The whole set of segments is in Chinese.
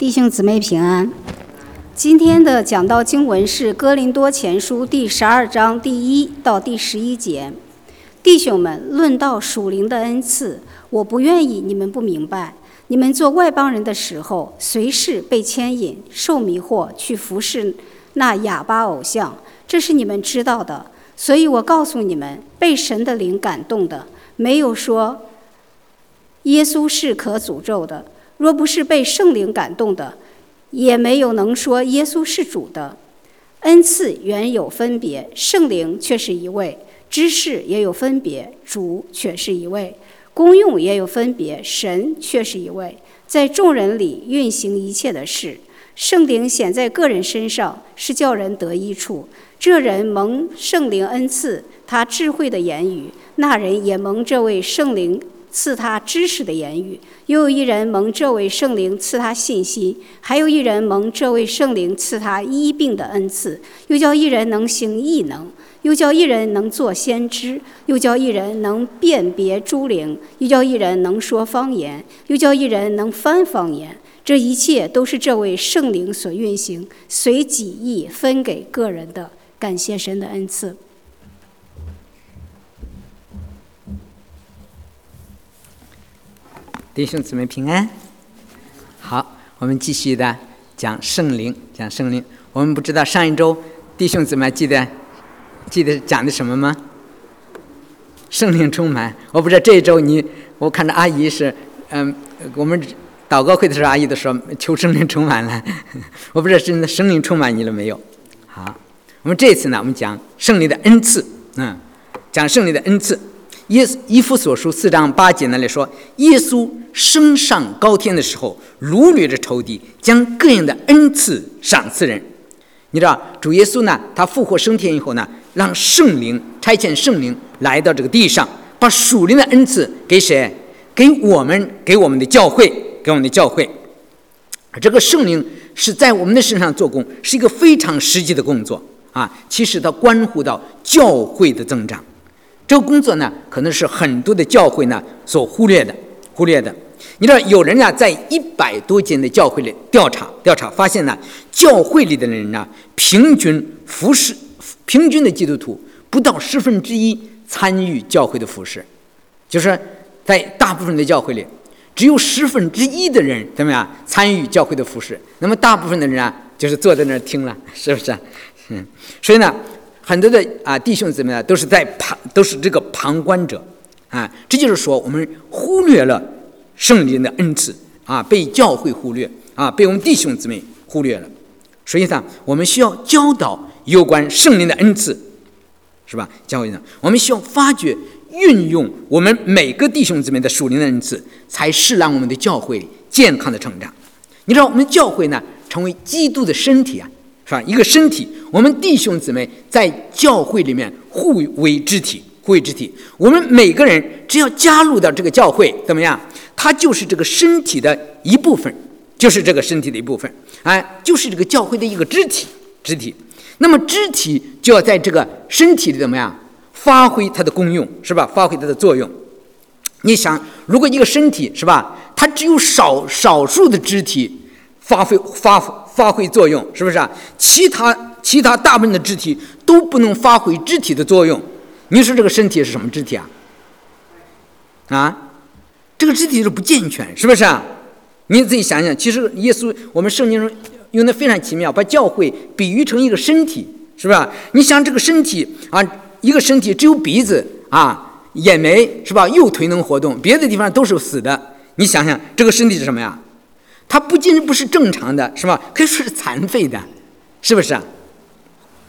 弟兄姊妹平安。今天的讲道经文是《哥林多前书》第十二章第一到第十一节。弟兄们，论到属灵的恩赐，我不愿意你们不明白。你们做外邦人的时候，随时被牵引、受迷惑，去服侍那哑巴偶像，这是你们知道的。所以我告诉你们，被神的灵感动的，没有说耶稣是可诅咒的。若不是被圣灵感动的，也没有能说耶稣是主的。恩赐原有分别，圣灵却是一位；知识也有分别，主却是一位；功用也有分别，神却是一位。在众人里运行一切的事，圣灵显在个人身上，是叫人得益处。这人蒙圣灵恩赐，他智慧的言语；那人也蒙这位圣灵。赐他知识的言语，又有一人蒙这位圣灵赐他信心，还有一人蒙这位圣灵赐他医病的恩赐，又叫一人能行异能，又叫一人能做先知，又叫一人能辨别诸灵，又叫一人能说方言，又叫一人能翻方言。这一切都是这位圣灵所运行，随己意分给个人的。感谢神的恩赐。弟兄姊妹平安，好，我们继续的讲圣灵，讲圣灵。我们不知道上一周弟兄姊妹记得记得讲的什么吗？圣灵充满。我不知道这一周你，我看着阿姨是，嗯，我们祷告会的时候，阿姨都说求圣灵充满了。我不知道真的圣灵充满你了没有？好，我们这次呢，我们讲圣灵的恩赐，嗯，讲圣灵的恩赐。耶一夫所书四章八节那里说，耶稣升上高天的时候，如履着仇敌，将各样的恩赐赏赐人。你知道，主耶稣呢，他复活升天以后呢，让圣灵差遣圣灵来到这个地上，把属灵的恩赐给谁？给我们，给我们的教会，给我们的教会。这个圣灵是在我们的身上做工，是一个非常实际的工作啊。其实它关乎到教会的增长。这个工作呢，可能是很多的教会呢所忽略的，忽略的。你知道，有人呢在一百多间的教会里调查，调查发现呢，教会里的人呢，平均服侍，平均的基督徒不到十分之一参与教会的服侍，就是在大部分的教会里，只有十分之一的人怎么样参与教会的服侍，那么大部分的人啊，就是坐在那儿听了，是不是？嗯，所以呢。很多的啊弟兄姊妹呢，都是在旁，都是这个旁观者，啊，这就是说我们忽略了圣灵的恩赐啊，被教会忽略啊，被我们弟兄姊妹忽略了。实际上，我们需要教导有关圣灵的恩赐，是吧？教育呢，我们需要发掘、运用我们每个弟兄姊妹的属灵的恩赐，才是让我们的教会健康的成长。你知道，我们教会呢，成为基督的身体啊。是吧？一个身体，我们弟兄姊妹在教会里面互为肢体，互为肢体。我们每个人只要加入到这个教会，怎么样？他就是这个身体的一部分，就是这个身体的一部分，哎，就是这个教会的一个肢体，肢体。那么肢体就要在这个身体里怎么样发挥它的功用，是吧？发挥它的作用。你想，如果一个身体是吧，它只有少少数的肢体发挥发。发挥作用是不是啊？其他其他大部分的肢体都不能发挥肢体的作用。你说这个身体是什么肢体啊？啊，这个肢体是不健全，是不是啊？你自己想想，其实耶稣我们圣经中用的非常奇妙，把教会比喻成一个身体，是吧？你想这个身体啊，一个身体只有鼻子啊、眼眉是吧？右腿能活动，别的地方都是死的。你想想这个身体是什么呀？它不仅不是正常的，是吧？可以说是残废的，是不是啊？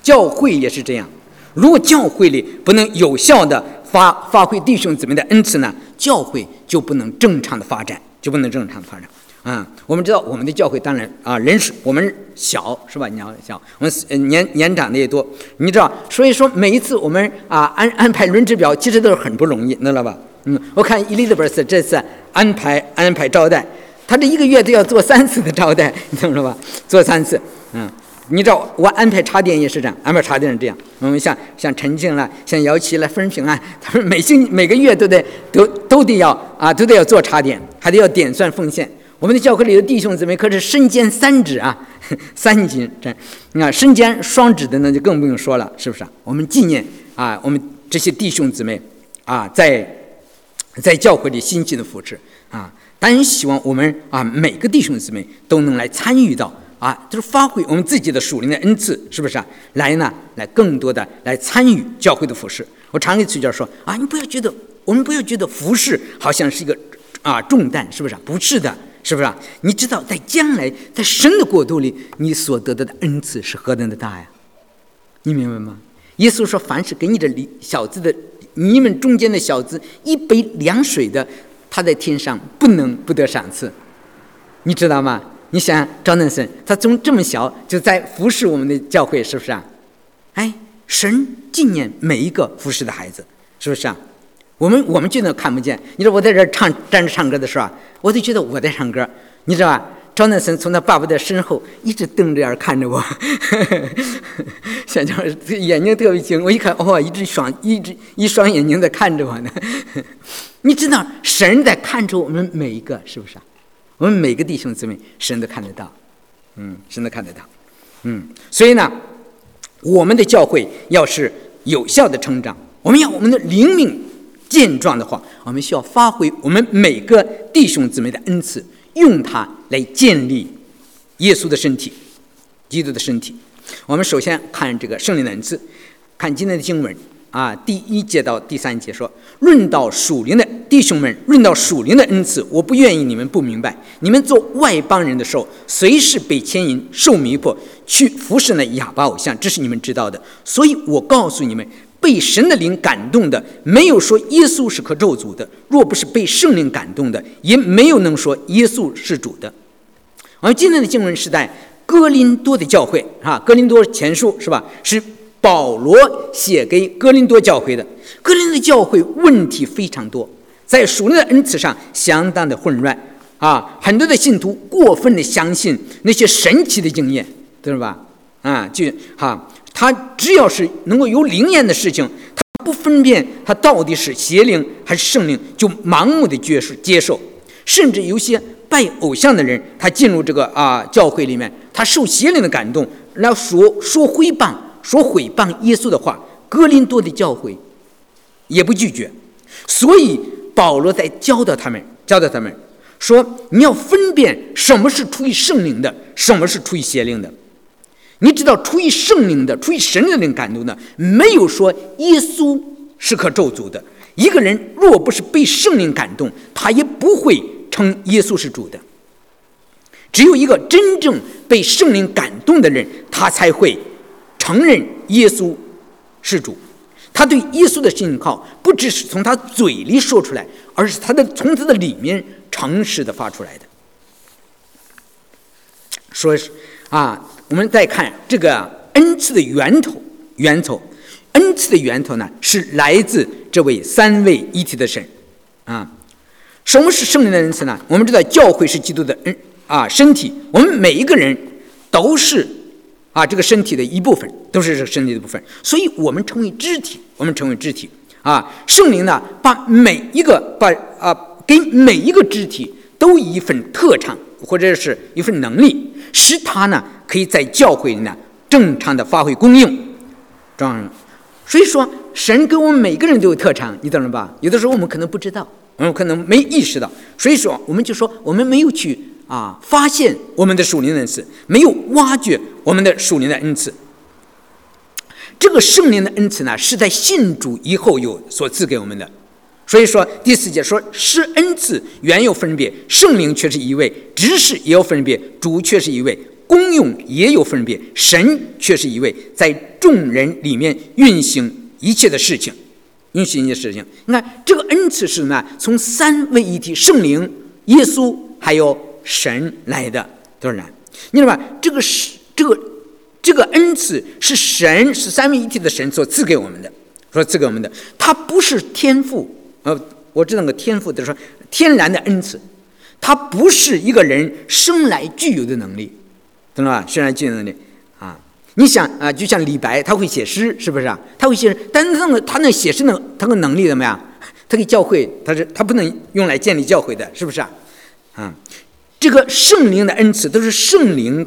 教会也是这样。如果教会里不能有效的发发挥弟兄姊妹的恩赐呢，教会就不能正常的发展，就不能正常的发展。啊，我们知道我们的教会当然啊人是我们小，是吧？你要小，我们年年长的也多，你知道，所以说每一次我们啊安安排轮值表，其实都是很不容易，知道吧？嗯，我看伊丽莎白这次安排安排招待。他这一个月都要做三次的招待，你懂了吧？做三次，嗯，你知道我安排茶点也是这样，安排茶点是这样。我们像像陈静了，像姚琪了，分平安，他们每星每个月都得都都得要啊，都得要做茶点，还得要点算奉献。我们的教会里的弟兄姊妹可是身兼三职啊，三职这你看身兼双职的那就更不用说了，是不是啊？我们纪念啊，我们这些弟兄姊妹啊，在在教会里辛勤的扶持啊，当然希望我们啊每个弟兄姊妹都能来参与到啊，就是发挥我们自己的属灵的恩赐，是不是啊？来呢，来更多的来参与教会的服饰。我常给崔教说啊，你不要觉得我们不要觉得服饰好像是一个啊重担，是不是啊？不是的。是不是啊？你知道，在将来，在神的国度里，你所得到的恩赐是何等的大呀？你明白吗？耶稣说：“凡是给你的小子的，你们中间的小子一杯凉水的，他在天上不能不得赏赐。”你知道吗？你想张南森，他从这么小就在服侍我们的教会，是不是啊？哎，神纪念每一个服侍的孩子，是不是啊？我们我们就能看不见。你说我在这唱站着唱歌的时候啊，我就觉得我在唱歌，你知道吧？赵南森从他爸爸的身后一直瞪着眼看着我，小娇眼睛特别精。我一看，哦，一只双一只一双眼睛在看着我呢。你知道神在看着我们每一个，是不是啊？我们每个弟兄姊妹，神都看得到，嗯，神都看得到，嗯。所以呢，我们的教会要是有效的成长，我们要我们的灵命。健壮的话，我们需要发挥我们每个弟兄姊妹的恩赐，用它来建立耶稣的身体，基督的身体。我们首先看这个圣灵的恩赐，看今天的经文啊，第一节到第三节说：“论到属灵的弟兄们，论到属灵的恩赐，我不愿意你们不明白。你们做外邦人的时候，随时被牵引、受迷惑，去服侍那哑巴偶像，这是你们知道的。所以我告诉你们。”被神的灵感动的，没有说耶稣是可咒诅的；若不是被圣灵感动的，也没有能说耶稣是主的。而今天的经文是在哥林多的教会啊，哥林多前书是吧？是保罗写给哥林多教会的。哥林多教会问题非常多，在属灵的恩赐上相当的混乱啊，很多的信徒过分的相信那些神奇的经验，对吧？啊，就哈。他只要是能够有灵验的事情，他不分辨他到底是邪灵还是圣灵，就盲目的接受接受。甚至有些拜偶像的人，他进入这个啊教会里面，他受邪灵的感动，来说说毁谤、说毁谤耶稣的话。格林多的教会也不拒绝，所以保罗在教导他们，教导他们说：你要分辨什么是出于圣灵的，什么是出于邪灵的。你知道，出于圣灵的、出于神的灵感动的，没有说耶稣是可咒诅的。一个人若不是被圣灵感动，他也不会称耶稣是主的。只有一个真正被圣灵感动的人，他才会承认耶稣是主。他对耶稣的信靠，不只是从他嘴里说出来，而是他的从他的里面诚实的发出来的。说是啊。我们再看这个恩赐的源头，源头，恩赐的源头呢是来自这位三位一体的神，啊，什么是圣灵的恩赐呢？我们知道教会是基督的恩啊身体，我们每一个人都是啊这个身体的一部分，都是这个身体的部分，所以我们成为肢体，我们成为肢体啊。圣灵呢，把每一个把啊给每一个肢体都一份特长或者是一份能力，使他呢。可以在教会里呢正常的发挥功用，这样，所以说神给我们每个人都有特长，你懂了吧？有的时候我们可能不知道，我们可能没意识到，所以说我们就说我们没有去啊发现我们的属灵恩赐，没有挖掘我们的属灵的恩赐。这个圣灵的恩赐呢，是在信主以后有所赐给我们的。所以说第四节说是恩赐原有分别，圣灵却是一位，知识也有分别，主却是一位。功用也有分别，神却是一位在众人里面运行一切的事情，运行一切事情。你看这个恩赐是什么？从三位一体圣灵、耶稣还有神来的，都是然，你知道吧？这个是这个这个恩赐是神是三位一体的神所赐给我们的，说赐给我们的，它不是天赋。呃，我知道个天赋，就是说天然的恩赐，它不是一个人生来具有的能力。懂了吧？天然具有的能力啊！你想啊，就像李白，他会写诗，是不是啊？他会写诗，但是那个他那写诗能，他个能力怎么样？他给教会，他是他不能用来建立教会的，是不是啊？啊，这个圣灵的恩赐都是圣灵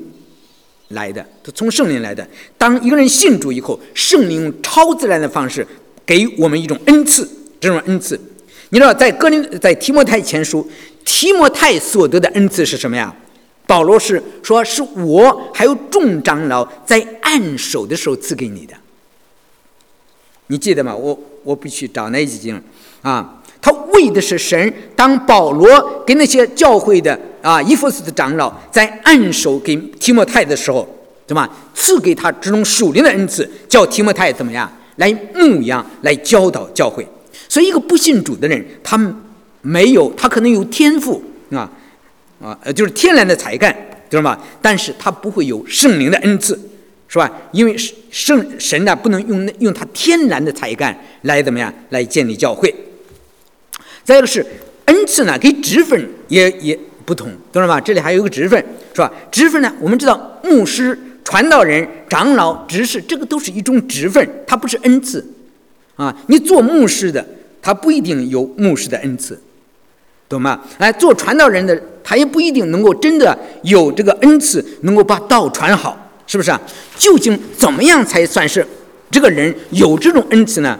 来的，都从圣灵来的。当一个人信主以后，圣灵用超自然的方式给我们一种恩赐，这种恩赐，你知道，在哥林在提摩太前书，提摩太所得的恩赐是什么呀？保罗是说，是我还有众长老在按手的时候赐给你的。你记得吗？我我必须找那几经啊。他为的是神。当保罗给那些教会的啊，伊弗斯的长老在按手给提摩太的时候，怎么？赐给他这种属灵的恩赐，叫提摩太怎么样来牧养、来教导教会。所以，一个不信主的人，他没有，他可能有天赋啊啊，就是天然的才干，知道吗？但是他不会有圣灵的恩赐，是吧？因为圣神呢，不能用用他天然的才干来怎么样来建立教会。再一个是恩赐呢，跟职分也也不同，懂了吧？这里还有一个职分，是吧？职分呢，我们知道牧师、传道人、长老、执事，这个都是一种职分，它不是恩赐啊。你做牧师的，他不一定有牧师的恩赐，懂吗？哎，做传道人的，他也不一定能够真的有这个恩赐，能够把道传好，是不是？究竟怎么样才算是这个人有这种恩赐呢？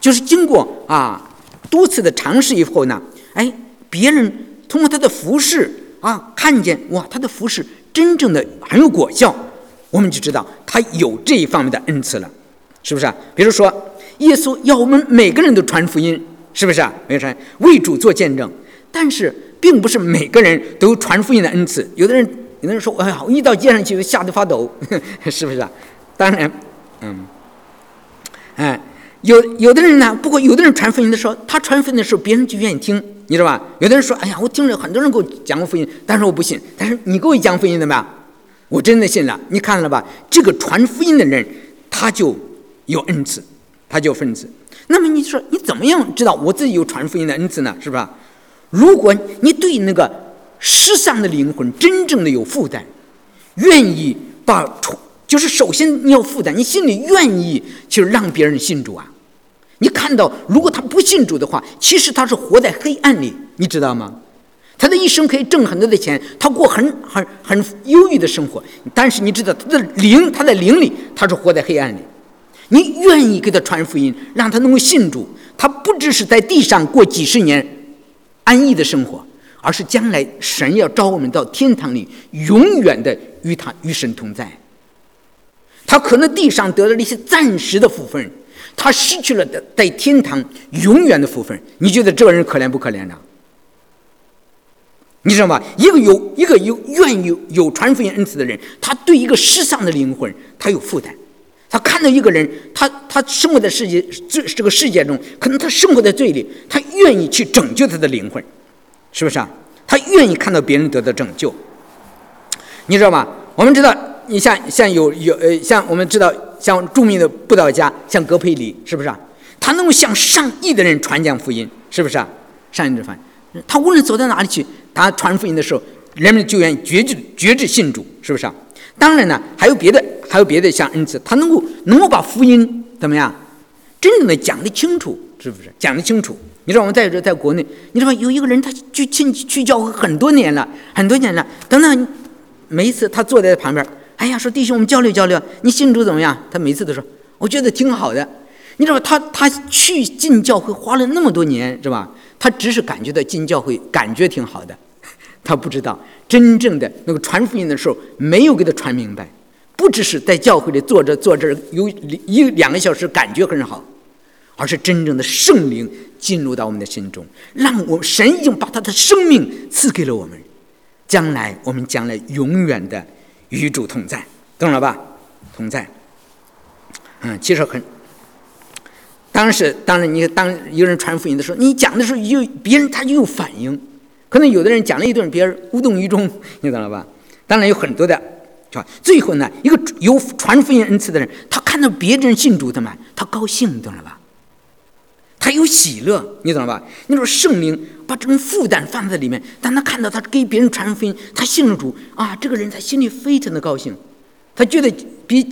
就是经过啊。多次的尝试以后呢，哎，别人通过他的服饰啊，看见哇，他的服饰真正的很有果效，我们就知道他有这一方面的恩赐了，是不是？比如说，耶稣要我们每个人都传福音，是不是啊？没有传为主做见证，但是并不是每个人都传福音的恩赐。有的人，有的人说，哎呀，我一到街上去就吓得发抖，是不是啊？当然，嗯，哎。有有的人呢，不过有的人传福音的时候，他传福音的时候，别人就愿意听，你知道吧？有的人说：“哎呀，我听着很多人给我讲过福音，但是我不信。但是你给我讲福音怎么样？我真的信了。你看了吧？这个传福音的人，他就有恩赐，他就分赐。那么你说，你怎么样知道我自己有传福音的恩赐呢？是吧？如果你对那个失丧的灵魂真正的有负担，愿意把，就是首先你要负担，你心里愿意去让别人信主啊。”你看到，如果他不信主的话，其实他是活在黑暗里，你知道吗？他的一生可以挣很多的钱，他过很很很忧郁的生活，但是你知道，他的灵，他在灵里，他是活在黑暗里。你愿意给他传福音，让他能够信主，他不只是在地上过几十年安逸的生活，而是将来神要招我们到天堂里，永远的与他与神同在。他可能地上得了一些暂时的福分。他失去了在天堂永远的福分，你觉得这个人可怜不可怜呢？你知道吗？一个有一个有愿意有传福音恩赐的人，他对一个世上的灵魂，他有负担。他看到一个人，他他生活在世界这这个世界中，可能他生活在罪里，他愿意去拯救他的灵魂，是不是啊？他愿意看到别人得到拯救。你知道吗？我们知道，你像像有有呃，像我们知道。像著名的布道家，像格佩里，是不是啊？他能够向上亿的人传讲福音，是不是啊？上亿的传，他无论走到哪里去，他传福音的时候，人们就愿意决志决志信主，是不是啊？当然呢，还有别的，还有别的像恩赐，他能够能够把福音怎么样，真正的讲得清楚，是不是？讲得清楚。你知道我们在这在国内，你知道有一个人，他去去去教会很多年了，很多年了，等等，每一次他坐在旁边。哎呀，说弟兄，我们交流交流。你信主怎么样？他每次都说，我觉得挺好的。你知道？他他去进教会花了那么多年，是吧？他只是感觉到进教会感觉挺好的，他不知道真正的那个传福音的时候没有给他传明白。不只是在教会里坐着坐着有一两个小时感觉很好，而是真正的圣灵进入到我们的心中，让我神已经把他的生命赐给了我们，将来我们将来永远的。与主同在，懂了吧？同在，嗯，其实很。当时，当然，你当一个人传福音的时候，你讲的时候，有别人他就有反应。可能有的人讲了一顿，别人无动于衷，你懂了吧？当然有很多的，是吧？最后呢，一个有传福音恩赐的人，他看到别人信主，的嘛？他高兴，懂了吧？他有喜乐，你懂了吧？你说圣灵把这种负担放在里面，当他看到他给别人传福音，他信了主啊，这个人他心里非常的高兴，他觉得比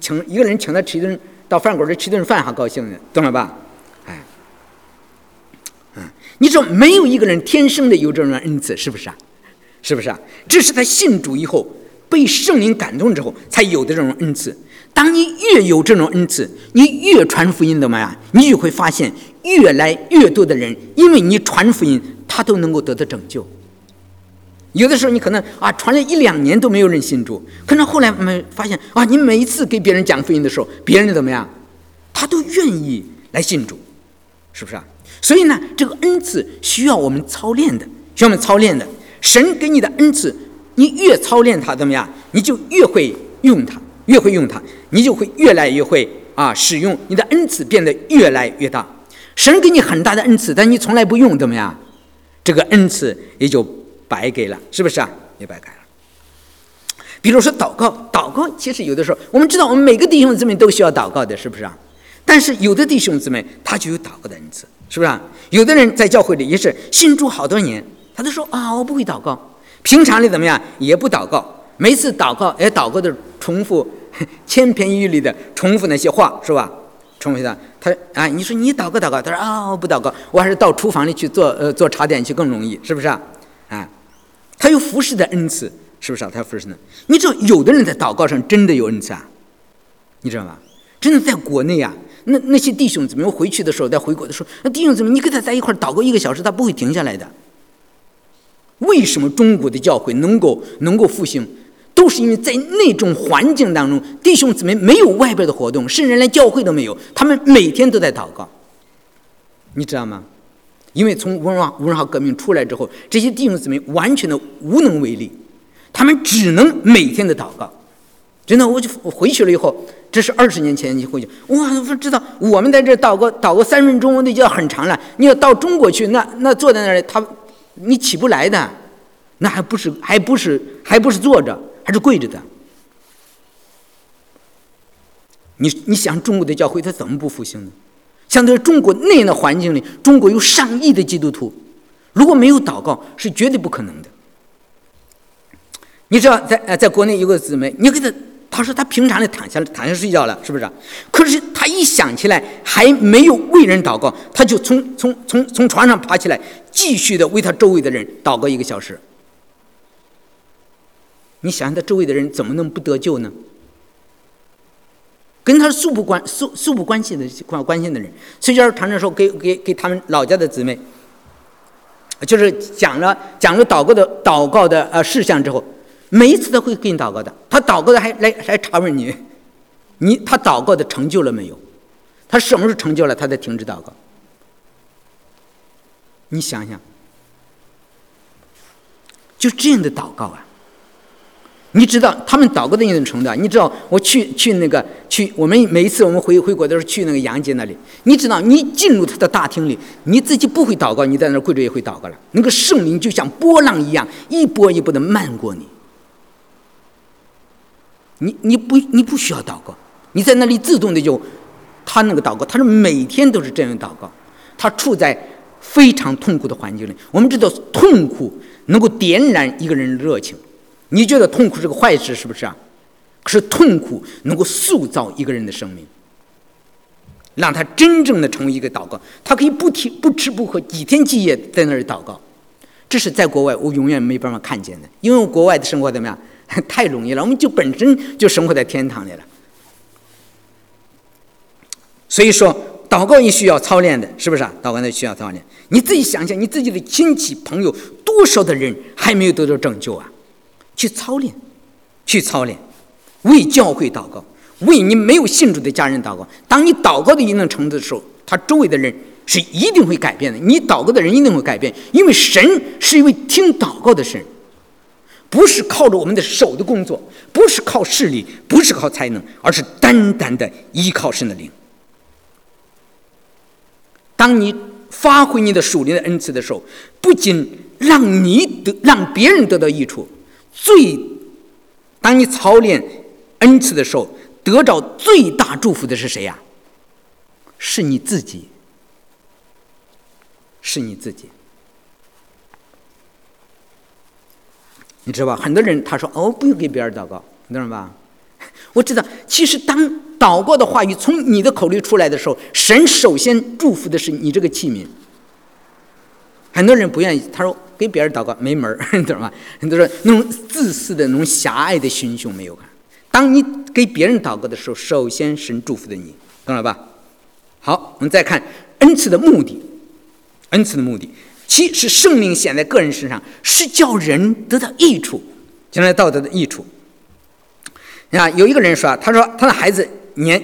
请一个人请他吃一顿到饭馆里吃顿饭还高兴呢，懂了吧？你说没有一个人天生的有这种恩赐，是不是啊？是不是啊？这是他信主以后被圣灵感动之后才有的这种恩赐。当你越有这种恩赐，你越传福音的嘛呀，你就会发现越来越多的人，因为你传福音，他都能够得到拯救。有的时候你可能啊传了一两年都没有人信主，可能后来没发现啊，你每一次给别人讲福音的时候，别人怎么样，他都愿意来信主，是不是啊？所以呢，这个恩赐需要我们操练的，需要我们操练的。神给你的恩赐，你越操练它怎么样，你就越会用它，越会用它，你就会越来越会啊使用你的恩赐变得越来越大。神给你很大的恩赐，但你从来不用，怎么样？这个恩赐也就。白给了，是不是啊？也白给了。比如说祷告，祷告其实有的时候，我们知道我们每个弟兄姊妹都需要祷告的，是不是啊？但是有的弟兄姊妹他就有祷告的恩赐，是不是啊？有的人在教会里也是信主好多年，他都说啊，我不会祷告，平常里怎么样也不祷告，每次祷告哎，祷告的重复千篇一律的重复那些话，是吧？重复的他啊，你说你祷告祷告，他说啊，我不祷告，我还是到厨房里去做呃做茶点去更容易，是不是啊？啊。他有服侍的恩赐，是不是啊？他有服侍的。你知道，有的人在祷告上真的有恩赐啊，你知道吗？真的在国内啊，那那些弟兄姊妹回去的时候，在回国的时候，那弟兄姊妹，你跟他在一块祷告一个小时，他不会停下来的。为什么中国的教会能够能够复兴，都是因为在那种环境当中，弟兄姊妹没有外边的活动，甚至连教会都没有，他们每天都在祷告，你知道吗？因为从文化文化革命出来之后，这些弟兄姊妹完全的无能为力，他们只能每天的祷告。真的，我就回去了以后，这是二十年前你回去，哇，我知道我们在这祷告祷告三分钟那就要很长了。你要到中国去，那那坐在那里，他你起不来的，那还不是还不是还不是坐着，还是跪着的。你你想中国的教会它怎么不复兴呢？相对于中国那样的环境里，中国有上亿的基督徒，如果没有祷告，是绝对不可能的。你知道，在呃，在国内有个姊妹，你给他，他说他平常的躺下躺下睡觉了，是不是？可是他一想起来还没有为人祷告，他就从从从从床上爬起来，继续的为他周围的人祷告一个小时。你想想，他周围的人怎么能不得救呢？跟他素不关素素不关系的关关心的人，崔教授常常说给给给他们老家的姊妹，就是讲了讲了祷告的祷告的呃事项之后，每一次都会给你祷告的。他祷告的还来还查问你，你他祷告的成就了没有？他什么时候成就了，他才停止祷告？你想想，就这样的祷告啊。你知道他们祷告的那种程度？你知道我去去那个去，我们每一次我们回回国的时候去那个杨姐那里，你知道你进入他的大厅里，你自己不会祷告，你在那跪着也会祷告了。那个圣灵就像波浪一样，一波一波的漫过你。你你不你不需要祷告，你在那里自动的就，他那个祷告，他是每天都是这样祷告，他处在非常痛苦的环境里。我们知道痛苦能够点燃一个人的热情。你觉得痛苦是个坏事，是不是啊？可是痛苦能够塑造一个人的生命，让他真正的成为一个祷告。他可以不停不吃不喝，几天几夜在那里祷告。这是在国外我永远没办法看见的，因为国外的生活怎么样？太容易了，我们就本身就生活在天堂里了。所以说，祷告也需要操练的，是不是啊？祷告也需要操练。你自己想想，你自己的亲戚朋友，多少的人还没有得到拯救啊？去操练，去操练，为教会祷告，为你没有信主的家人祷告。当你祷告的一定程度的时候，他周围的人是一定会改变的。你祷告的人一定会改变，因为神是一位听祷告的神，不是靠着我们的手的工作，不是靠势力，不是靠才能，而是单单的依靠神的灵。当你发挥你的属灵的恩赐的时候，不仅让你得，让别人得到益处。最，当你操练恩赐的时候，得着最大祝福的是谁呀？是你自己，是你自己。你知道吧？很多人他说：“哦，不用给别人祷告，你知道吧？” 我知道，其实当祷告的话语从你的口里出来的时候，神首先祝福的是你这个器皿。很多人不愿意，他说。给别人祷告没门儿，你懂吗？很多说那种自私的、那种狭隘的心胸没有看。当你给别人祷告的时候，首先神祝福的你，懂了吧？好，我们再看恩赐的目的。恩赐的目的，其是圣灵显在个人身上，是叫人得到益处，将来道德的益处。啊，有一个人说，他说他的孩子年，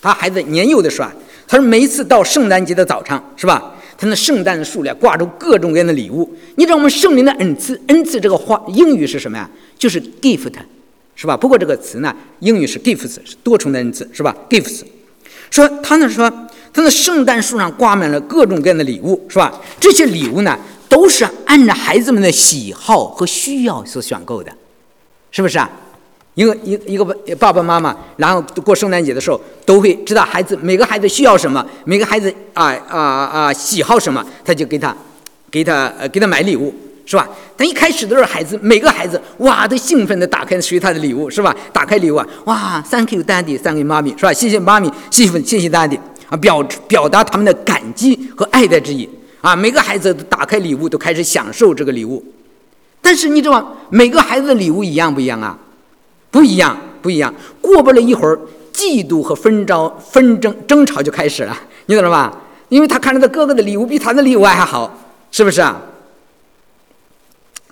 他孩子年幼的时候啊，他说每一次到圣诞节的早上，是吧？他那圣诞的树里挂着各种各样的礼物。你知道我们圣灵的恩赐，恩赐这个话英语是什么呀？就是 gift，是吧？不过这个词呢，英语是 gifts，是多重的恩赐，是吧？gifts。说他那说他那圣诞树上挂满了各种各样的礼物，是吧？这些礼物呢，都是按照孩子们的喜好和需要所选购的，是不是啊？一个一一个爸爸妈妈，然后过圣诞节的时候，都会知道孩子每个孩子需要什么，每个孩子啊啊啊喜好什么，他就给他，给他呃给他买礼物，是吧？但一开始都是孩子，每个孩子哇都兴奋的打开属于他的礼物，是吧？打开礼物啊，哇，Thank you, Daddy，Thank you, Mommy，是吧？谢谢妈咪，谢谢谢谢 Daddy 啊，表表达他们的感激和爱戴之意啊。每个孩子打开礼物都开始享受这个礼物，但是你知道每个孩子的礼物一样不一样啊？不一样，不一样。过不了一会儿，嫉妒和纷争、纷争、争吵就开始了，你懂了吧？因为他看着他哥哥的礼物比他的礼物还好，是不是啊？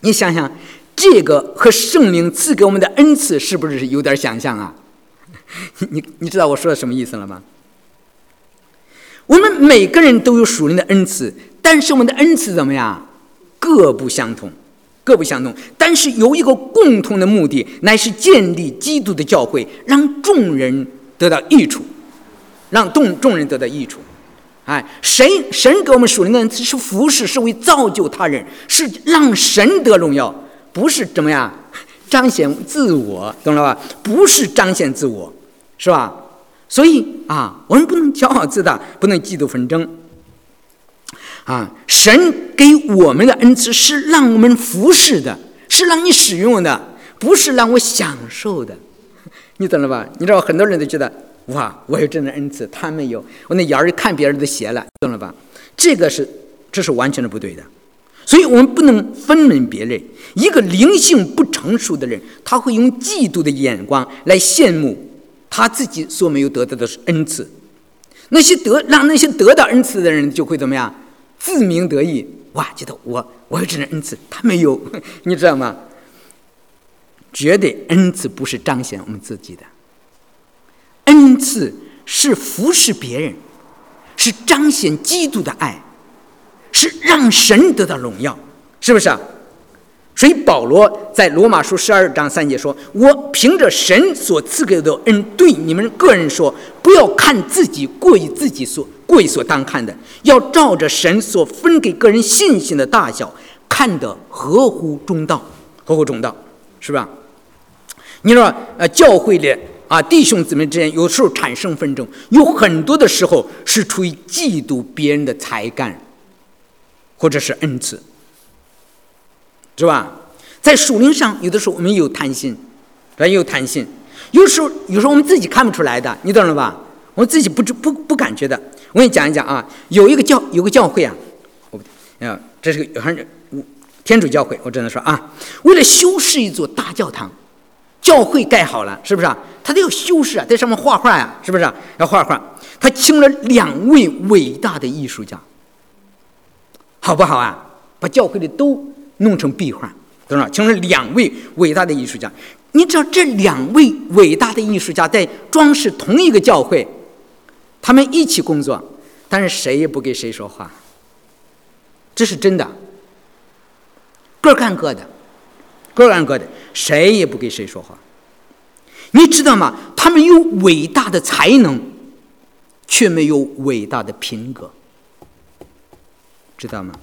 你想想，这个和圣灵赐给我们的恩赐是不是有点想象啊？你你知道我说的什么意思了吗？我们每个人都有属灵的恩赐，但是我们的恩赐怎么样？各不相同。各不相同，但是有一个共同的目的，乃是建立基督的教会，让众人得到益处，让众众人得到益处。哎，神神给我们属灵的恩赐是服侍，是为造就他人，是让神得荣耀，不是怎么样彰显自我，懂了吧？不是彰显自我，是吧？所以啊，我们不能骄傲自大，不能嫉妒纷争。啊，神给我们的恩赐是让我们服侍的，是让你使用的，不是让我享受的。你懂了吧？你知道很多人都觉得，哇，我有这样的恩赐，他没有。我那眼儿看别人的鞋了，懂了吧？这个是，这是完全的不对的。所以我们不能分门别类。一个灵性不成熟的人，他会用嫉妒的眼光来羡慕他自己所没有得到的是恩赐。那些得让那些得到恩赐的人就会怎么样？自鸣得意，哇！觉得我我有这种恩赐，他没有，你知道吗？绝对恩赐不是彰显我们自己的，恩赐是服侍别人，是彰显基督的爱，是让神得到荣耀，是不是？所以保罗在罗马书十二章三节说：“我凭着神所赐给的恩，对你们个人说，不要看自己过于自己所。”贵所当看的，要照着神所分给个人信心的大小，看得合乎中道，合乎中道，是吧？你说，呃，教会里啊，弟兄姊妹之间有时候产生纷争，有很多的时候是出于嫉妒别人的才干，或者是恩赐，是吧？在属灵上，有的时候我们有贪心，对吧？有贪心，有时候有时候我们自己看不出来的，你懂了吧？我们自己不知不不感觉的。我给你讲一讲啊，有一个教有个教会啊，我不啊，这是个还是天主教会，我只能说啊，为了修饰一座大教堂，教会盖好了，是不是啊？他都要修饰啊，在上面画画呀，是不是啊？要画画，他请了两位伟大的艺术家，好不好啊？把教会的都弄成壁画，懂了？请问两位伟大的艺术家，你知道这两位伟大的艺术家在装饰同一个教会。他们一起工作，但是谁也不给谁说话。这是真的，各干各的，各干各的，谁也不给谁说话。你知道吗？他们有伟大的才能，却没有伟大的品格，知道吗？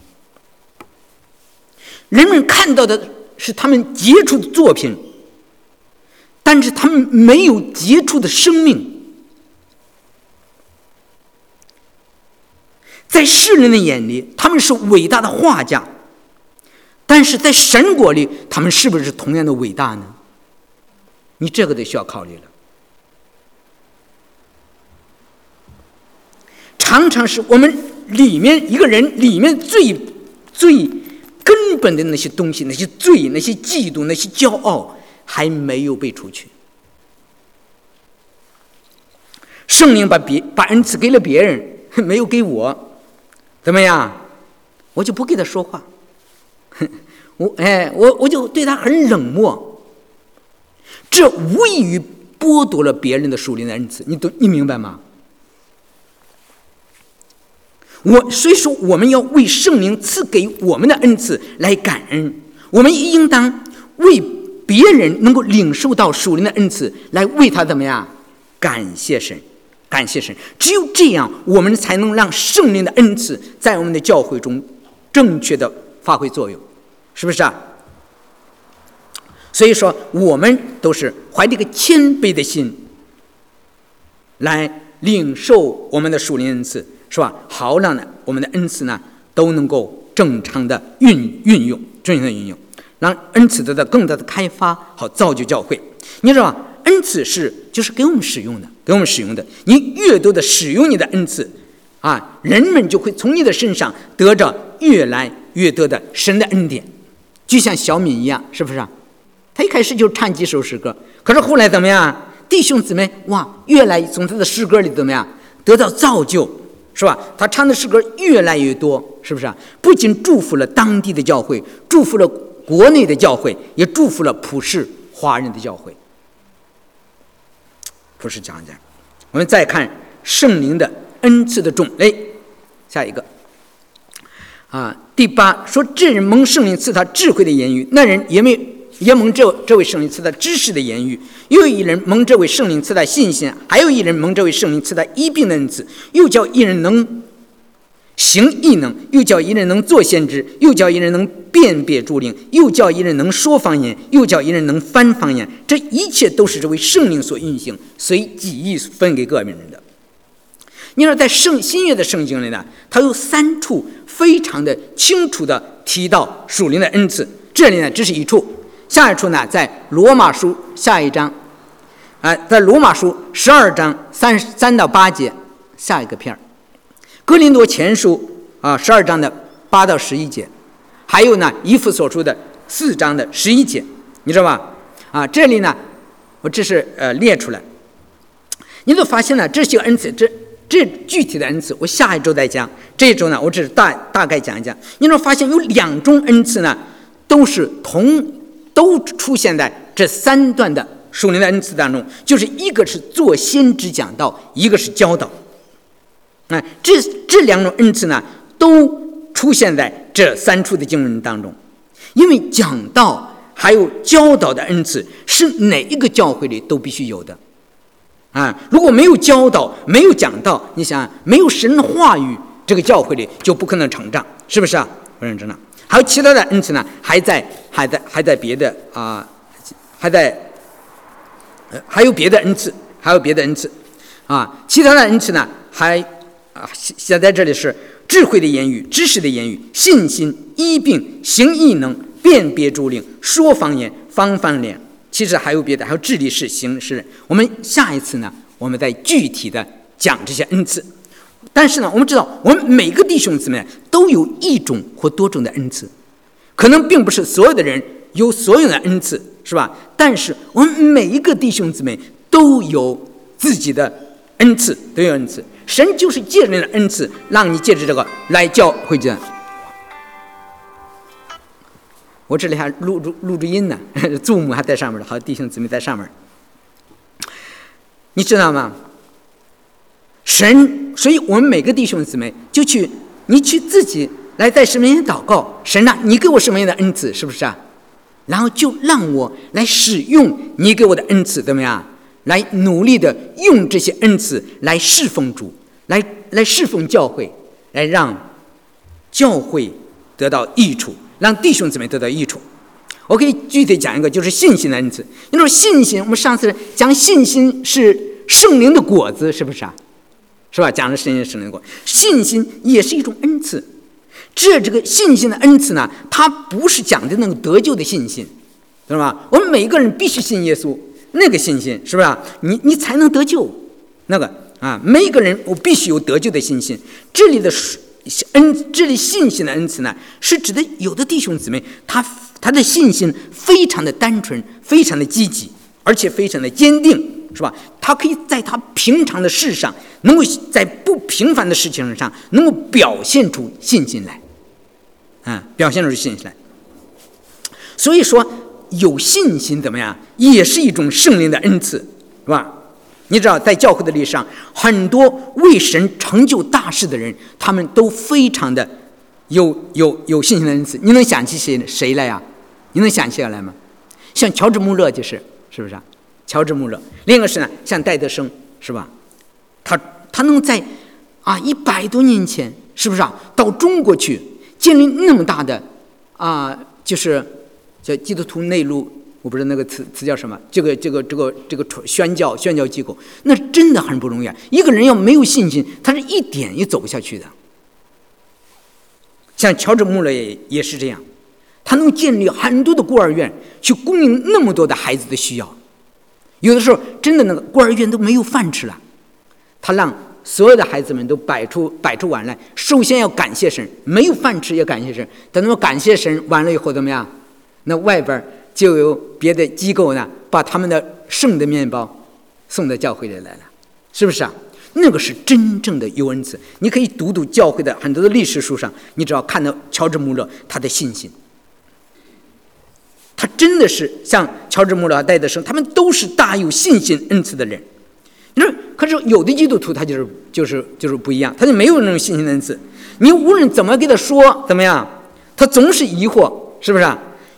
人们看到的是他们杰出的作品，但是他们没有杰出的生命。在世人的眼里，他们是伟大的画家；但是在神国里，他们是不是同样的伟大呢？你这个得需要考虑了。常常是我们里面一个人里面最最根本的那些东西，那些罪、那些嫉妒、那些骄傲还没有被除去。圣灵把别把恩赐给了别人，没有给我，怎么样？我就不跟他说话。我哎，我我就对他很冷漠。这无异于剥夺了别人的属灵的恩赐，你懂？你明白吗？我所以说，我们要为圣灵赐给我们的恩赐来感恩。我们应当为别人能够领受到属灵的恩赐来为他怎么样？感谢神，感谢神。只有这样，我们才能让圣灵的恩赐在我们的教会中正确的发挥作用，是不是啊？所以说，我们都是怀着一个谦卑的心来领受我们的属灵恩赐。是吧？好让呢，我们的恩赐呢都能够正常的运运用，正常的运用，让恩赐得到更大的开发，好造就教会。你知道吧？恩赐是就是给我们使用的，给我们使用的。你越多的使用你的恩赐，啊，人们就会从你的身上得着越来越多的神的恩典。就像小敏一样，是不是啊？他一开始就唱几首诗歌，可是后来怎么样？弟兄姊妹，哇，越来从他的诗歌里怎么样得到造就？是吧？他唱的诗歌越来越多，是不是啊？不仅祝福了当地的教会，祝福了国内的教会，也祝福了普世华人的教会。不是讲讲，我们再看圣灵的恩赐的种类，下一个啊，第八说，这人蒙圣灵赐他智慧的言语，那人也没。也蒙这这位圣灵赐的知识的言语，又一人蒙这位圣灵赐的信心，还有一人蒙这位圣灵赐的医病的恩赐，又叫一人能行异能，又叫一人能做先知，又叫一人能辨别诸灵，又叫一人能说方言，又叫一人能翻方言。这一切都是这位圣灵所运行，随己意分给个别人的。你说在圣新约的圣经里呢，它有三处非常的清楚的提到属灵的恩赐，这里呢只是一处。下一处呢，在罗马书下一章，啊，在罗马书十二章三三到八节，下一个片儿，哥林多前书啊十二章的八到十一节，还有呢，以弗所书的四章的十一节，你知道吧？啊，这里呢，我这是呃列出来，你都发现了这些恩赐，这这具体的恩赐，我下一周再讲。这一周呢，我只是大大概讲一讲。你能发现有两种恩赐呢，都是同。都出现在这三段的属灵的恩赐当中，就是一个是做先知讲道，一个是教导。哎，这这两种恩赐呢，都出现在这三处的经文当中。因为讲道还有教导的恩赐是哪一个教会里都必须有的。啊，如果没有教导，没有讲道，你想没有神的话语，这个教会里就不可能成长，是不是啊？不认真了。还有其他的恩赐呢，还在，还在，还在别的啊，还在，呃，还有别的恩赐，还有别的恩赐，啊，其他的恩赐。呢，还啊，写在这里是智慧的言语、知识的言语、信心、医病、行异能、辨别诸灵、说方言、方方脸。其实还有别的，还有智力是行是。我们下一次呢，我们再具体的讲这些恩赐。但是呢，我们知道，我们每个弟兄姊妹都有一种或多种的恩赐，可能并不是所有的人有所有的恩赐，是吧？但是我们每一个弟兄姊妹都有自己的恩赐，都有恩赐。神就是借着你的恩赐，让你借着这个来教会见。我这里还录录录着音呢，祖母还在上面呢，好弟兄姊妹在上面，你知道吗？神，所以我们每个弟兄姊妹就去，你去自己来在神面前祷告，神呐，你给我什么样的恩赐，是不是啊？然后就让我来使用你给我的恩赐，怎么样？来努力的用这些恩赐来侍奉主，来来侍奉教会，来让教会得到益处，让弟兄姊妹得到益处。我可以具体讲一个，就是信心的恩赐。你说信心，我们上次讲信心是圣灵的果子，是不是啊？是吧？讲的圣经圣灵过，信心也是一种恩赐。这这个信心的恩赐呢，它不是讲的那个得救的信心，知道吧？我们每一个人必须信耶稣，那个信心是不是？你你才能得救。那个啊，每一个人我必须有得救的信心。这里的恩这里信心的恩赐呢，是指的有的弟兄姊妹，他他的信心非常的单纯，非常的积极，而且非常的坚定，是吧？他可以在他平常的事上，能够在不平凡的事情上，能够表现出信心来，啊，表现出信心来。所以说，有信心怎么样，也是一种圣灵的恩赐，是吧？你知道，在教会的历史上，很多为神成就大事的人，他们都非常的有有有信心的恩赐。你能想起谁谁来呀？你能想起来吗？像乔治·穆勒就是，是不是啊？乔治·穆勒。另一个是呢，像戴德生，是吧？他他能在啊一百多年前，是不是啊？到中国去建立那么大的啊，就是叫基督徒内陆。我不知道那个词词叫什么，这个这个这个这个宣教宣教机构，那真的很不容易。一个人要没有信心，他是一点也走不下去的。像乔治·穆勒也是这样，他能建立很多的孤儿院，去供应那么多的孩子的需要。有的时候，真的那个孤儿院都没有饭吃了，他让所有的孩子们都摆出摆出碗来，首先要感谢神，没有饭吃也感谢神。等他们感谢神完了以后，怎么样？那外边就有别的机构呢，把他们的剩的面包送到教会里来了，是不是啊？那个是真正的尤恩赐。你可以读读教会的很多的历史书上，你只要看到乔治·穆勒他的信心，他真的是像乔治·穆勒、戴德生，他们都是大有信心恩赐的人。你说，可是有的基督徒他就是就是就是不一样，他就没有那种信心的恩赐。你无论怎么给他说，怎么样，他总是疑惑，是不是？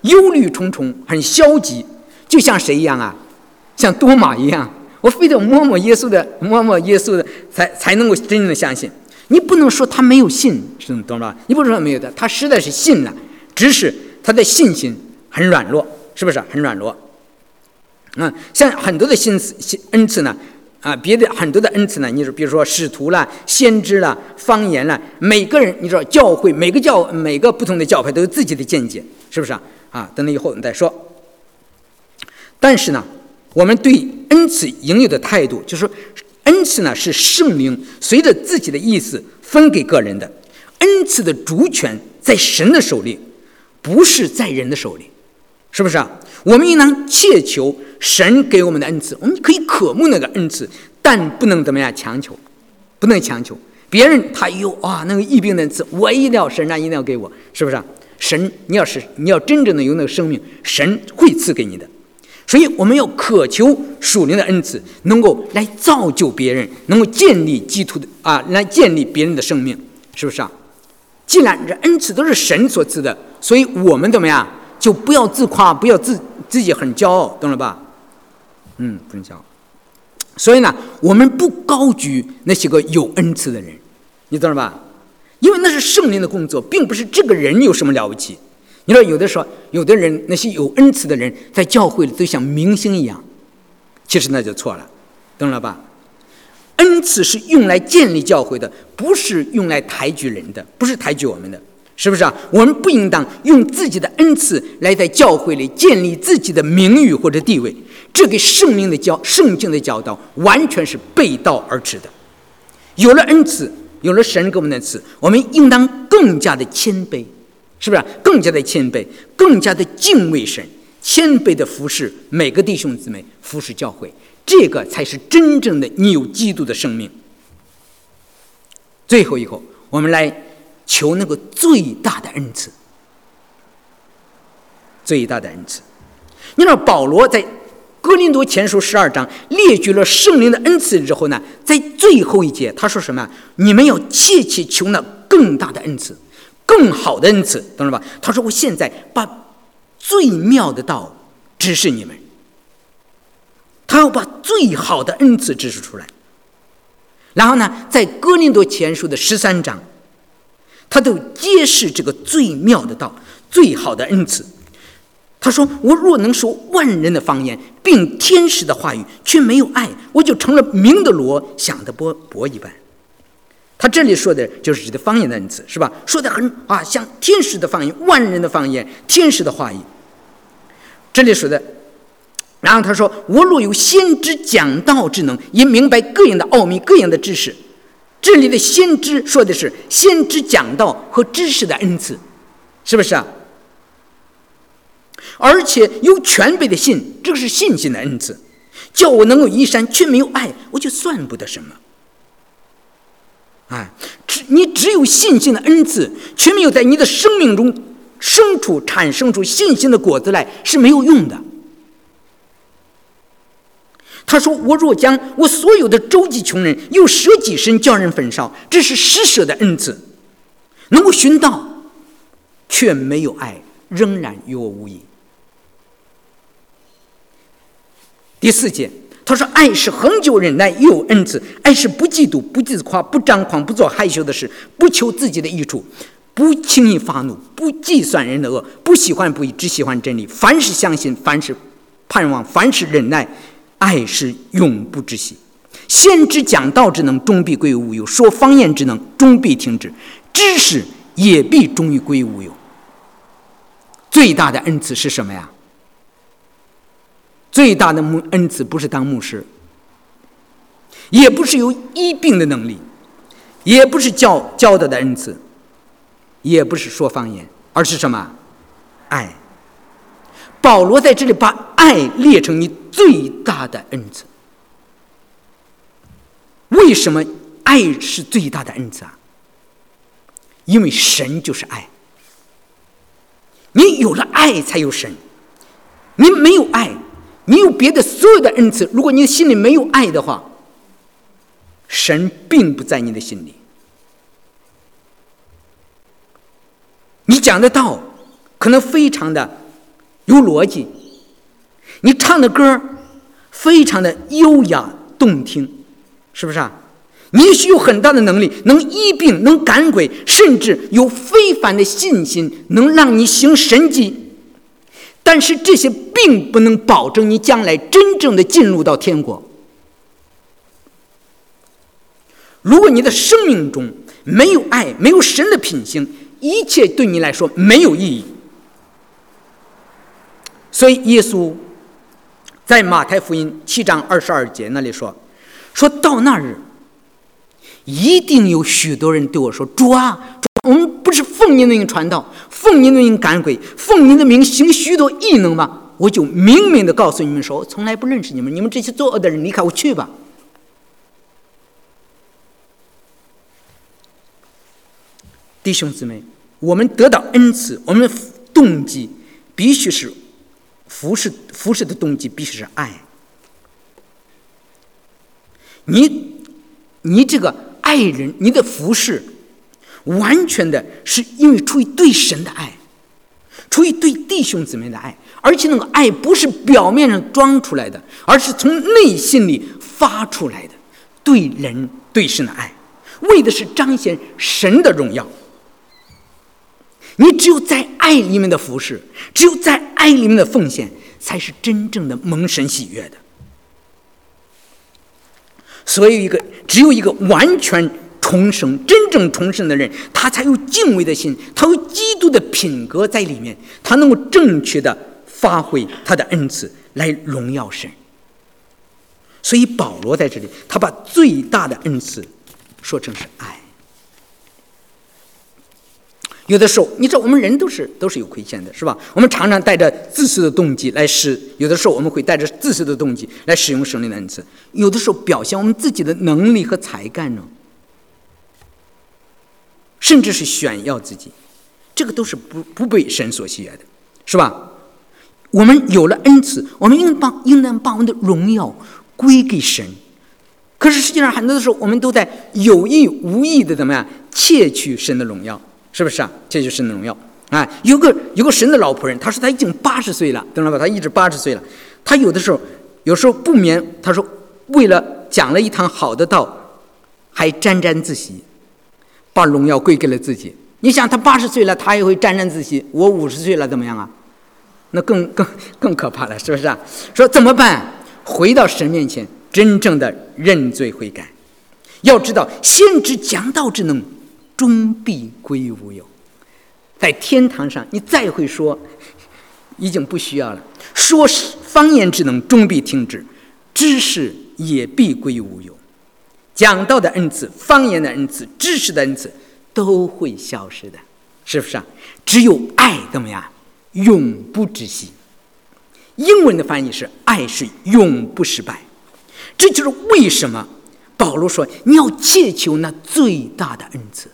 忧虑重重，很消极，就像谁一样啊？像多马一样，我非得摸摸耶稣的，摸摸耶稣的，才才能够真正的相信。你不能说他没有信，是懂吧？你不能说没有的，他实在是信了，只是他的信心很软弱，是不是？很软弱。嗯，像很多的心思、恩赐呢，啊，别的很多的恩赐呢，你说，比如说使徒啦、先知啦、方言啦，每个人，你知道，教会每个教每个不同的教派都有自己的见解，是不是啊？啊，等等，以后我们再说。但是呢，我们对恩赐应有的态度，就是，恩赐呢是圣灵随着自己的意思分给个人的，恩赐的主权在神的手里，不是在人的手里，是不是啊？我们应当切求神给我们的恩赐，我们可以渴慕那个恩赐，但不能怎么样强求，不能强求别人他有啊那个疫病的恩赐，我一定要神啊一定要给我，是不是啊？神，你要是你要真正的有那个生命，神会赐给你的。所以我们要渴求属灵的恩赐，能够来造就别人，能够建立基督的啊，来建立别人的生命，是不是啊？既然这恩赐都是神所赐的，所以我们怎么样，就不要自夸，不要自自己很骄傲，懂了吧？嗯，不能骄傲。所以呢，我们不高举那些个有恩赐的人，你懂了吧？因为那是圣灵的工作，并不是这个人有什么了不起。你说有的时候，有的人那些有恩赐的人，在教会里都像明星一样，其实那就错了，懂了吧？恩赐是用来建立教会的，不是用来抬举人的，不是抬举我们的，是不是啊？我们不应当用自己的恩赐来在教会里建立自己的名誉或者地位，这给圣灵的教、圣经的教导完全是背道而驰的。有了恩赐。有了神给我们的赐，我们应当更加的谦卑，是不是？更加的谦卑，更加的敬畏神，谦卑的服侍每个弟兄姊妹，服侍教会，这个才是真正的你有基督的生命。最后一个，我们来求那个最大的恩赐，最大的恩赐。你知道保罗在。哥林多前书十二章列举了圣灵的恩赐之后呢，在最后一节他说什么？你们要切切求那更大的恩赐，更好的恩赐，懂了吧？他说：“我现在把最妙的道指示你们。”他要把最好的恩赐指示出来。然后呢，在哥林多前书的十三章，他都揭示这个最妙的道、最好的恩赐。他说：“我若能说万人的方言，并天使的话语，却没有爱，我就成了明的罗，想的波波一般。”他这里说的就是指的方言的恩赐，是吧？说的很啊，像天使的方言、万人的方言、天使的话语。这里说的，然后他说：“我若有先知讲道之能，也明白各样的奥秘、各样的知识。”这里的先知说的是先知讲道和知识的恩赐，是不是啊？而且有全备的信，这个是信心的恩赐。叫我能够移山，却没有爱，我就算不得什么。哎，只你只有信心的恩赐，却没有在你的生命中生出、产生出信心的果子来，是没有用的。他说：“我若将我所有的周济穷人，又舍己身叫人焚烧，这是施舍的恩赐，能够寻到，却没有爱，仍然与我无异。”第四节，他说：“爱是恒久忍耐，又有恩慈；爱是不嫉妒，不自夸，不张狂，不做害羞的事，不求自己的益处，不轻易发怒，不计算人的恶，不喜欢不义，只喜欢真理。凡是相信，凡是盼望，凡是忍耐。”爱是永不止息，先知讲道之能终必归于无有，说方言之能终必停止，知识也必终于归于无有。最大的恩赐是什么呀？最大的恩赐不是当牧师，也不是有医病的能力，也不是教教导的恩赐，也不是说方言，而是什么？爱。保罗在这里把爱列成你最大的恩赐。为什么爱是最大的恩赐啊？因为神就是爱。你有了爱，才有神。你没有爱，你有别的所有的恩赐，如果你的心里没有爱的话，神并不在你的心里。你讲的道可能非常的。有逻辑，你唱的歌非常的优雅动听，是不是啊？你也许有很大的能力，能医病，能赶鬼，甚至有非凡的信心，能让你行神迹。但是这些并不能保证你将来真正的进入到天国。如果你的生命中没有爱，没有神的品行，一切对你来说没有意义。所以，耶稣在马太福音七章二十二节那里说：“说到那日，一定有许多人对我说：‘主啊，我们不是奉您的名传道，奉您的名赶鬼，奉您的名行许多异能吗？’我就明明的告诉你们说：我从来不认识你们，你们这些作恶的人，离开我去吧。弟兄姊妹，我们得到恩赐，我们的动机必须是。”服侍服侍的动机必须是爱。你你这个爱人，你的服侍，完全的是因为出于对神的爱，出于对弟兄姊妹的爱，而且那个爱不是表面上装出来的，而是从内心里发出来的，对人对神的爱，为的是彰显神的荣耀。你只有在爱里面的服侍，只有在爱里面的奉献，才是真正的蒙神喜悦的。所以，一个只有一个完全重生、真正重生的人，他才有敬畏的心，他有基督的品格在里面，他能够正确的发挥他的恩赐来荣耀神。所以，保罗在这里，他把最大的恩赐说成是爱。有的时候，你知道，我们人都是都是有亏欠的，是吧？我们常常带着自私的动机来使，有的时候我们会带着自私的动机来使用神灵的恩赐，有的时候表现我们自己的能力和才干呢，甚至是炫耀自己，这个都是不不被神所喜悦的，是吧？我们有了恩赐，我们应当应当把我们的荣耀归给神，可是实际上很多的时候，我们都在有意无意的怎么样窃取神的荣耀。是不是啊？这就是神的荣耀啊！有个有个神的老仆人，他说他已经八十岁了，懂了吧？他一直八十岁了。他有的时候有时候不眠，他说为了讲了一堂好的道，还沾沾自喜，把荣耀归给了自己。你想他八十岁了，他也会沾沾自喜。我五十岁了，怎么样啊？那更更更可怕了，是不是啊？说怎么办？回到神面前，真正的认罪悔改。要知道，先知讲道之能。终必归于无有，在天堂上，你再会说，已经不需要了。说是方言之能终必停止，知识也必归于无有。讲道的恩赐、方言的恩赐、知识的恩赐都会消失的，是不是啊？只有爱怎么样，永不止息。英文的翻译是“爱是永不失败”，这就是为什么保罗说你要切求那最大的恩赐。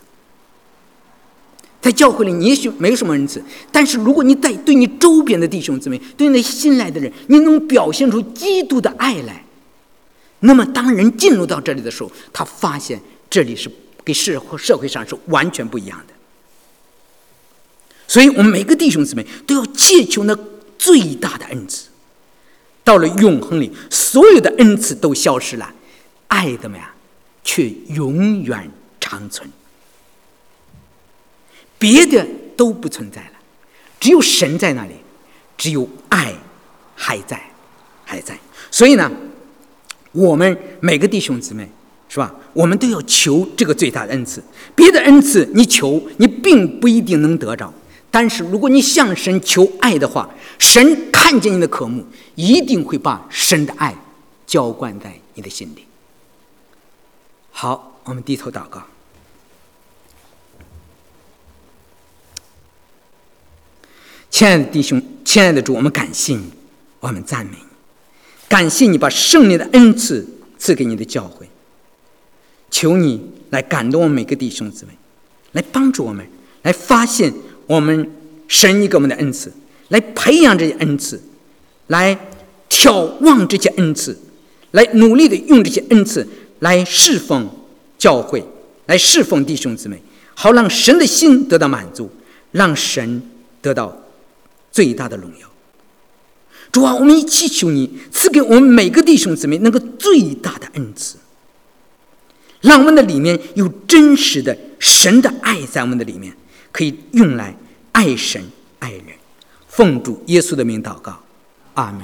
在教会里，你也许没有什么恩赐，但是如果你在对你周边的弟兄姊妹、对你那些信赖的人，你能表现出基督的爱来，那么当人进入到这里的时候，他发现这里是跟社会社会上是完全不一样的。所以我们每个弟兄姊妹都要祈求那。最大的恩赐，到了永恒里，所有的恩赐都消失了，爱怎么样，却永远长存。别的都不存在了，只有神在那里，只有爱还在，还在。所以呢，我们每个弟兄姊妹，是吧？我们都要求这个最大的恩赐。别的恩赐你求，你并不一定能得着。但是，如果你向神求爱的话，神看见你的渴慕，一定会把神的爱浇灌在你的心里。好，我们低头祷告。亲爱的弟兄，亲爱的主，我们感谢你，我们赞美你，感谢你把圣灵的恩赐赐给你的教会。求你来感动我们每个弟兄姊妹，来帮助我们，来发现。我们神你给我们的恩赐，来培养这些恩赐，来眺望这些恩赐，来努力的用这些恩赐来侍奉教会，来侍奉弟兄姊妹，好让神的心得到满足，让神得到最大的荣耀。主啊，我们一起求你赐给我们每个弟兄姊妹那个最大的恩赐，让我们的里面有真实的神的爱在我们的里面。可以用来爱神爱人，奉主耶稣的名祷告，阿门。